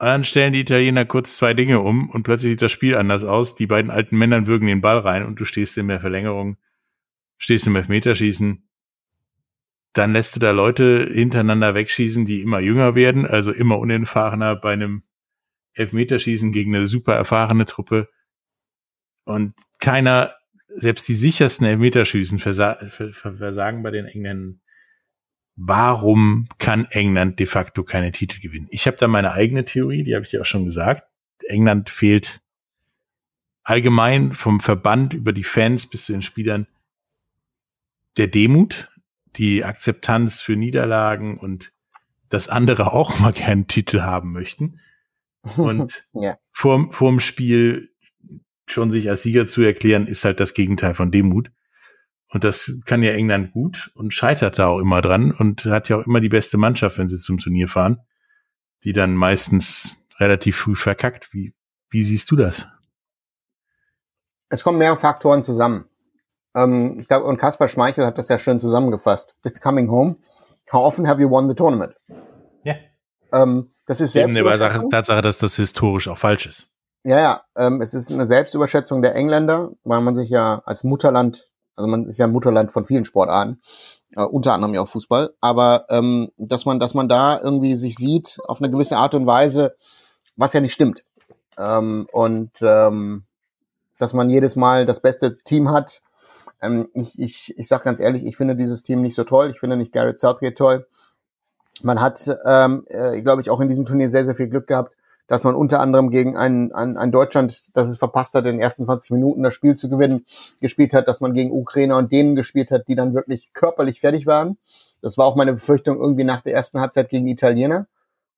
Und dann stellen die Italiener kurz zwei Dinge um und plötzlich sieht das Spiel anders aus. Die beiden alten Männer würgen den Ball rein und du stehst in der Verlängerung, stehst im Elfmeterschießen. Dann lässt du da Leute hintereinander wegschießen, die immer jünger werden, also immer unerfahrener bei einem Elfmeterschießen gegen eine super erfahrene Truppe. Und keiner selbst die sichersten Elfmeterschüssen versa versagen bei den Engländern warum kann England de facto keine Titel gewinnen? Ich habe da meine eigene Theorie, die habe ich dir auch schon gesagt. England fehlt allgemein vom Verband über die Fans bis zu den Spielern der Demut, die Akzeptanz für Niederlagen und dass andere auch mal gerne Titel haben möchten. Und ja. vorm, vorm Spiel schon sich als Sieger zu erklären, ist halt das Gegenteil von Demut. Und das kann ja England gut und scheitert da auch immer dran und hat ja auch immer die beste Mannschaft, wenn sie zum Turnier fahren, die dann meistens relativ früh verkackt. Wie, wie siehst du das? Es kommen mehrere Faktoren zusammen. Ähm, ich glaube, und Kaspar Schmeichel hat das ja schön zusammengefasst. It's coming home. How often have you won the tournament? Ja. Ähm, das ist Eben eine Tatsache, dass das historisch auch falsch ist. Ja, ja. Ähm, es ist eine Selbstüberschätzung der Engländer, weil man sich ja als Mutterland also man ist ja ein Mutterland von vielen Sportarten, äh, unter anderem ja auch Fußball. Aber ähm, dass man, dass man da irgendwie sich sieht auf eine gewisse Art und Weise, was ja nicht stimmt. Ähm, und ähm, dass man jedes Mal das beste Team hat. Ähm, ich, ich, ich sage ganz ehrlich, ich finde dieses Team nicht so toll. Ich finde nicht Garrett Southgate toll. Man hat, ähm, äh, glaube ich, auch in diesem Turnier sehr, sehr viel Glück gehabt, dass man unter anderem gegen ein, ein, ein Deutschland, das es verpasst hat, in den ersten 20 Minuten das Spiel zu gewinnen, gespielt hat, dass man gegen Ukrainer und denen gespielt hat, die dann wirklich körperlich fertig waren. Das war auch meine Befürchtung irgendwie nach der ersten Halbzeit gegen Italiener,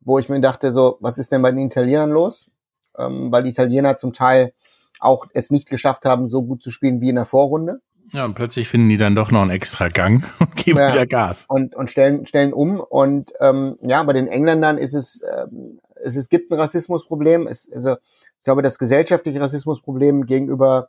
wo ich mir dachte, so, was ist denn bei den Italienern los? Ähm, weil die Italiener zum Teil auch es nicht geschafft haben, so gut zu spielen wie in der Vorrunde. Ja, und plötzlich finden die dann doch noch einen extra Gang und geben ja, wieder Gas. Und, und stellen, stellen um. Und ähm, ja, bei den Engländern ist es ähm, es, es gibt ein Rassismusproblem. Es, also ich glaube, das gesellschaftliche Rassismusproblem gegenüber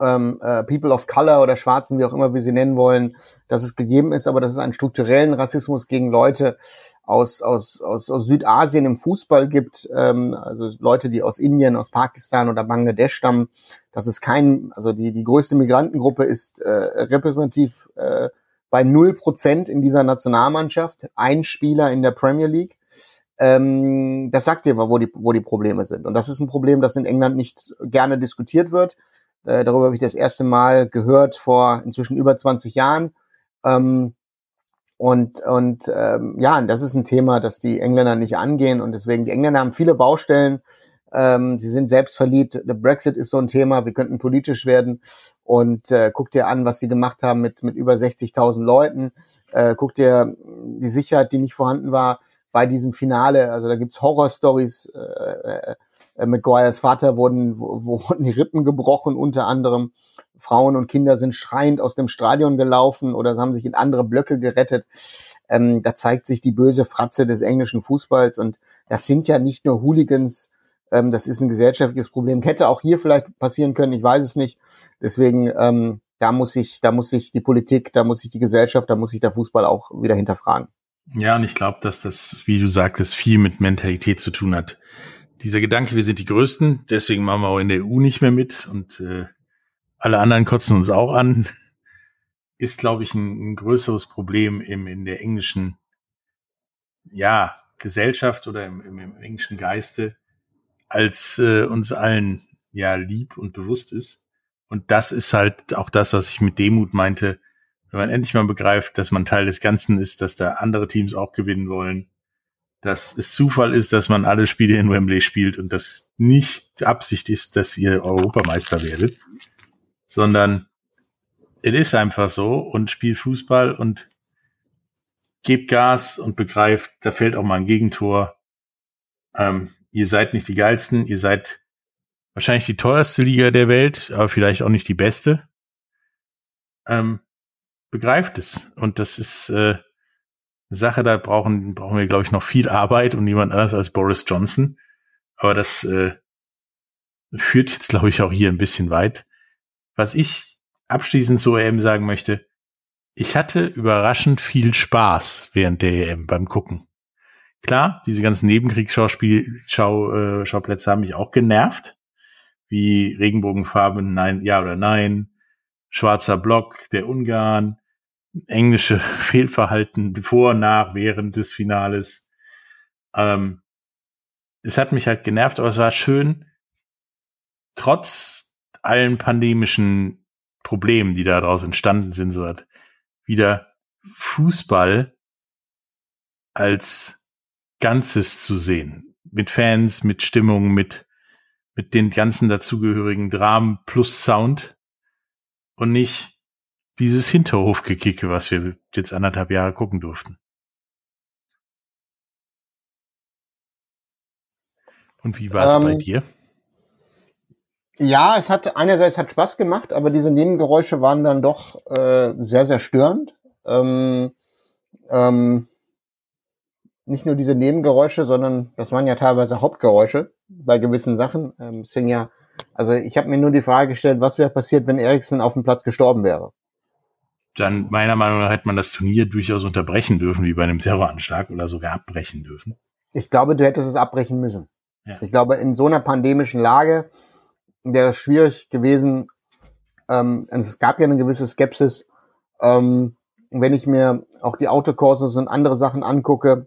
ähm, äh, People of Color oder Schwarzen, wie auch immer wir sie nennen wollen, dass es gegeben ist, aber dass es einen strukturellen Rassismus gegen Leute aus, aus, aus, aus Südasien im Fußball gibt, ähm, also Leute, die aus Indien, aus Pakistan oder Bangladesch stammen, dass es kein, also die, die größte Migrantengruppe ist äh, repräsentativ äh, bei null Prozent in dieser Nationalmannschaft, ein Spieler in der Premier League. Ähm, das sagt dir, wo die, wo die Probleme sind. Und das ist ein Problem, das in England nicht gerne diskutiert wird. Äh, darüber habe ich das erste Mal gehört vor inzwischen über 20 Jahren. Ähm, und und ähm, ja, das ist ein Thema, das die Engländer nicht angehen. Und deswegen, die Engländer haben viele Baustellen. Ähm, sie sind selbstverliebt. Der Brexit ist so ein Thema. Wir könnten politisch werden. Und äh, guck dir an, was sie gemacht haben mit, mit über 60.000 Leuten. Äh, guck dir die Sicherheit, die nicht vorhanden war bei diesem Finale. Also da gibt's Horror-Stories. Äh, äh, Maguires Vater wurden, wurden die Rippen gebrochen, unter anderem. Frauen und Kinder sind schreiend aus dem Stadion gelaufen oder haben sich in andere Blöcke gerettet. Ähm, da zeigt sich die böse Fratze des englischen Fußballs. Und das sind ja nicht nur Hooligans, ähm, das ist ein gesellschaftliches Problem. Hätte auch hier vielleicht passieren können, ich weiß es nicht. Deswegen, ähm, da muss sich, da muss sich die Politik, da muss sich die Gesellschaft, da muss sich der Fußball auch wieder hinterfragen. Ja, und ich glaube, dass das, wie du sagtest, viel mit Mentalität zu tun hat. Dieser Gedanke, wir sind die Größten, deswegen machen wir auch in der EU nicht mehr mit und äh, alle anderen kotzen uns auch an, ist, glaube ich, ein, ein größeres Problem im, in der englischen, ja, Gesellschaft oder im, im, im englischen Geiste, als äh, uns allen ja lieb und bewusst ist. Und das ist halt auch das, was ich mit Demut meinte, wenn man endlich mal begreift, dass man Teil des Ganzen ist, dass da andere Teams auch gewinnen wollen, dass es Zufall ist, dass man alle Spiele in Wembley spielt und das nicht Absicht ist, dass ihr Europameister werdet, sondern es ist einfach so und spielt Fußball und gebt Gas und begreift, da fällt auch mal ein Gegentor. Ähm, ihr seid nicht die geilsten, ihr seid wahrscheinlich die teuerste Liga der Welt, aber vielleicht auch nicht die beste. Ähm, begreift es. Und das ist äh, Sache, da brauchen, brauchen wir, glaube ich, noch viel Arbeit und niemand anders als Boris Johnson. Aber das äh, führt jetzt, glaube ich, auch hier ein bisschen weit. Was ich abschließend zur EM sagen möchte, ich hatte überraschend viel Spaß während der EM beim Gucken. Klar, diese ganzen Nebenkriegsschauplätze äh, haben mich auch genervt, wie Regenbogenfarben, nein, ja oder nein, schwarzer Block der Ungarn, englische Fehlverhalten vor, nach, während des Finales. Ähm, es hat mich halt genervt, aber es war schön, trotz allen pandemischen Problemen, die daraus entstanden sind, so hat wieder Fußball als Ganzes zu sehen. Mit Fans, mit Stimmung, mit, mit den ganzen dazugehörigen Dramen plus Sound und nicht dieses Hinterhofgekicke, was wir jetzt anderthalb Jahre gucken durften. Und wie war es ähm, bei dir? Ja, es hat einerseits hat Spaß gemacht, aber diese Nebengeräusche waren dann doch äh, sehr, sehr störend. Ähm, ähm, nicht nur diese Nebengeräusche, sondern das waren ja teilweise Hauptgeräusche bei gewissen Sachen. Ähm, deswegen ja, also ich habe mir nur die Frage gestellt, was wäre passiert, wenn Eriksen auf dem Platz gestorben wäre. Dann meiner Meinung nach hätte man das Turnier durchaus unterbrechen dürfen, wie bei einem Terroranschlag oder sogar abbrechen dürfen. Ich glaube, du hättest es abbrechen müssen. Ja. Ich glaube, in so einer pandemischen Lage wäre es schwierig gewesen. Ähm, es gab ja eine gewisse Skepsis. Ähm, wenn ich mir auch die Autokurses und andere Sachen angucke,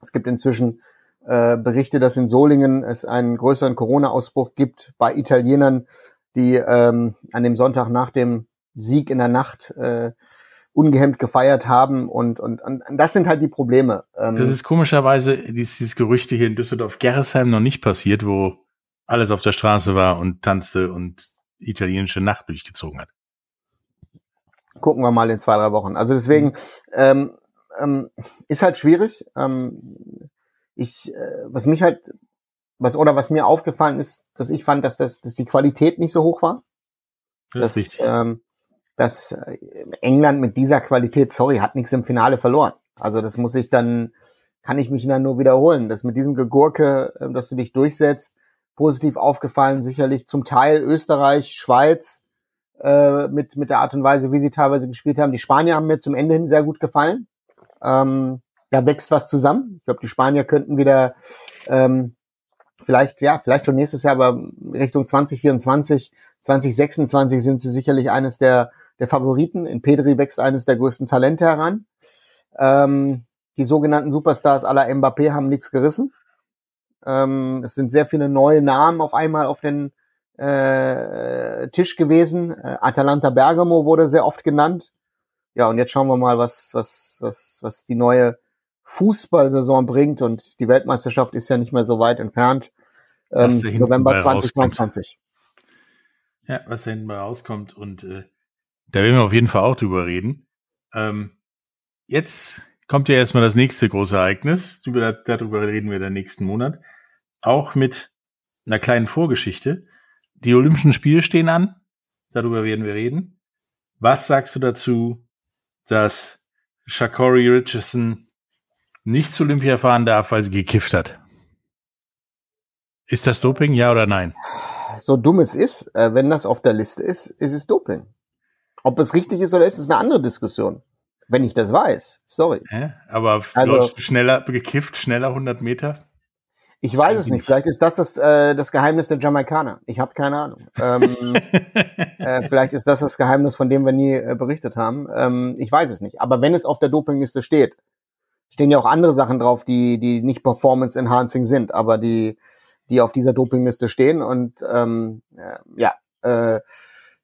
es gibt inzwischen äh, Berichte, dass in Solingen es einen größeren Corona-Ausbruch gibt bei Italienern, die ähm, an dem Sonntag nach dem Sieg in der Nacht äh, ungehemmt gefeiert haben und, und, und das sind halt die Probleme. Ähm, das ist komischerweise dieses, dieses Gerüchte hier in Düsseldorf-Gerresheim noch nicht passiert, wo alles auf der Straße war und tanzte und italienische Nacht durchgezogen hat. Gucken wir mal in zwei, drei Wochen. Also deswegen mhm. ähm, ähm, ist halt schwierig. Ähm, ich, äh, was mich halt, was oder was mir aufgefallen ist, dass ich fand, dass das, dass die Qualität nicht so hoch war. Das ist richtig. Ähm, dass äh, England mit dieser Qualität, sorry, hat nichts im Finale verloren. Also das muss ich dann, kann ich mich dann nur wiederholen. Das mit diesem Gegurke, äh, dass du dich durchsetzt, positiv aufgefallen, sicherlich zum Teil Österreich, Schweiz, äh, mit, mit der Art und Weise, wie sie teilweise gespielt haben. Die Spanier haben mir zum Ende hin sehr gut gefallen. Ähm, da wächst was zusammen. Ich glaube, die Spanier könnten wieder ähm, vielleicht, ja, vielleicht schon nächstes Jahr, aber Richtung 2024, 2026 sind sie sicherlich eines der, der Favoriten. In Pedri wächst eines der größten Talente heran. Ähm, die sogenannten Superstars aller Mbappé haben nichts gerissen. Ähm, es sind sehr viele neue Namen auf einmal auf den äh, Tisch gewesen. Äh, Atalanta Bergamo wurde sehr oft genannt. Ja, und jetzt schauen wir mal, was, was, was, was die neue Fußballsaison bringt. Und die Weltmeisterschaft ist ja nicht mehr so weit entfernt. Ähm, November 2022. Ja, was da hinten mal rauskommt. Und äh, da werden wir auf jeden Fall auch drüber reden. Ähm, jetzt kommt ja erstmal das nächste große Ereignis. Darüber reden wir dann nächsten Monat. Auch mit einer kleinen Vorgeschichte. Die Olympischen Spiele stehen an. Darüber werden wir reden. Was sagst du dazu, dass Shakori Richardson nicht zu Olympia fahren darf, weil sie gekifft hat? Ist das Doping, ja oder nein? So dumm es ist, äh, wenn das auf der Liste ist, ist es Doping. Ob es richtig ist oder ist, ist eine andere Diskussion. Wenn ich das weiß, sorry. Ja, aber also, schneller gekifft, schneller 100 Meter? Ich weiß es nicht. Vielleicht ist das das, äh, das Geheimnis der Jamaikaner. Ich habe keine Ahnung. Ähm, äh, vielleicht ist das das Geheimnis, von dem wir nie äh, berichtet haben. Ähm, ich weiß es nicht. Aber wenn es auf der Dopingliste steht, stehen ja auch andere Sachen drauf, die die nicht Performance Enhancing sind, aber die die auf dieser Dopingliste stehen. Und ähm, äh, ja, äh,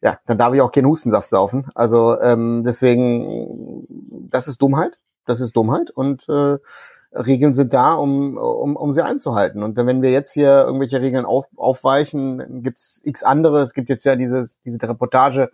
ja, dann darf ich auch keinen Hustensaft saufen. Also ähm, deswegen, das ist Dummheit. Das ist Dummheit. Und äh, Regeln sind da, um, um, um sie einzuhalten. Und wenn wir jetzt hier irgendwelche Regeln auf, aufweichen, gibt's x andere. Es gibt jetzt ja diese, diese Reportage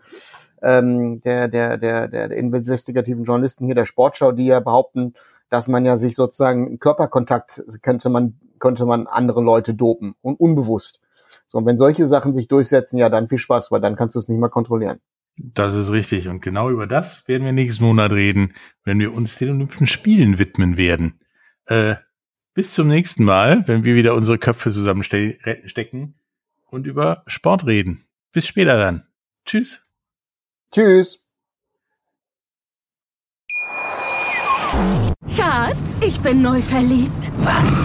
ähm, der, der, der, der, investigativen Journalisten hier der Sportschau, die ja behaupten, dass man ja sich sozusagen Körperkontakt könnte man, könnte man andere Leute dopen und unbewusst. So, und wenn solche Sachen sich durchsetzen, ja, dann viel Spaß, weil dann kannst du es nicht mehr kontrollieren. Das ist richtig. Und genau über das werden wir nächsten Monat reden, wenn wir uns den Olympischen Spielen widmen werden. Äh, bis zum nächsten Mal, wenn wir wieder unsere Köpfe zusammenstecken und über Sport reden. Bis später dann. Tschüss. Tschüss. Schatz, ich bin neu verliebt. Was?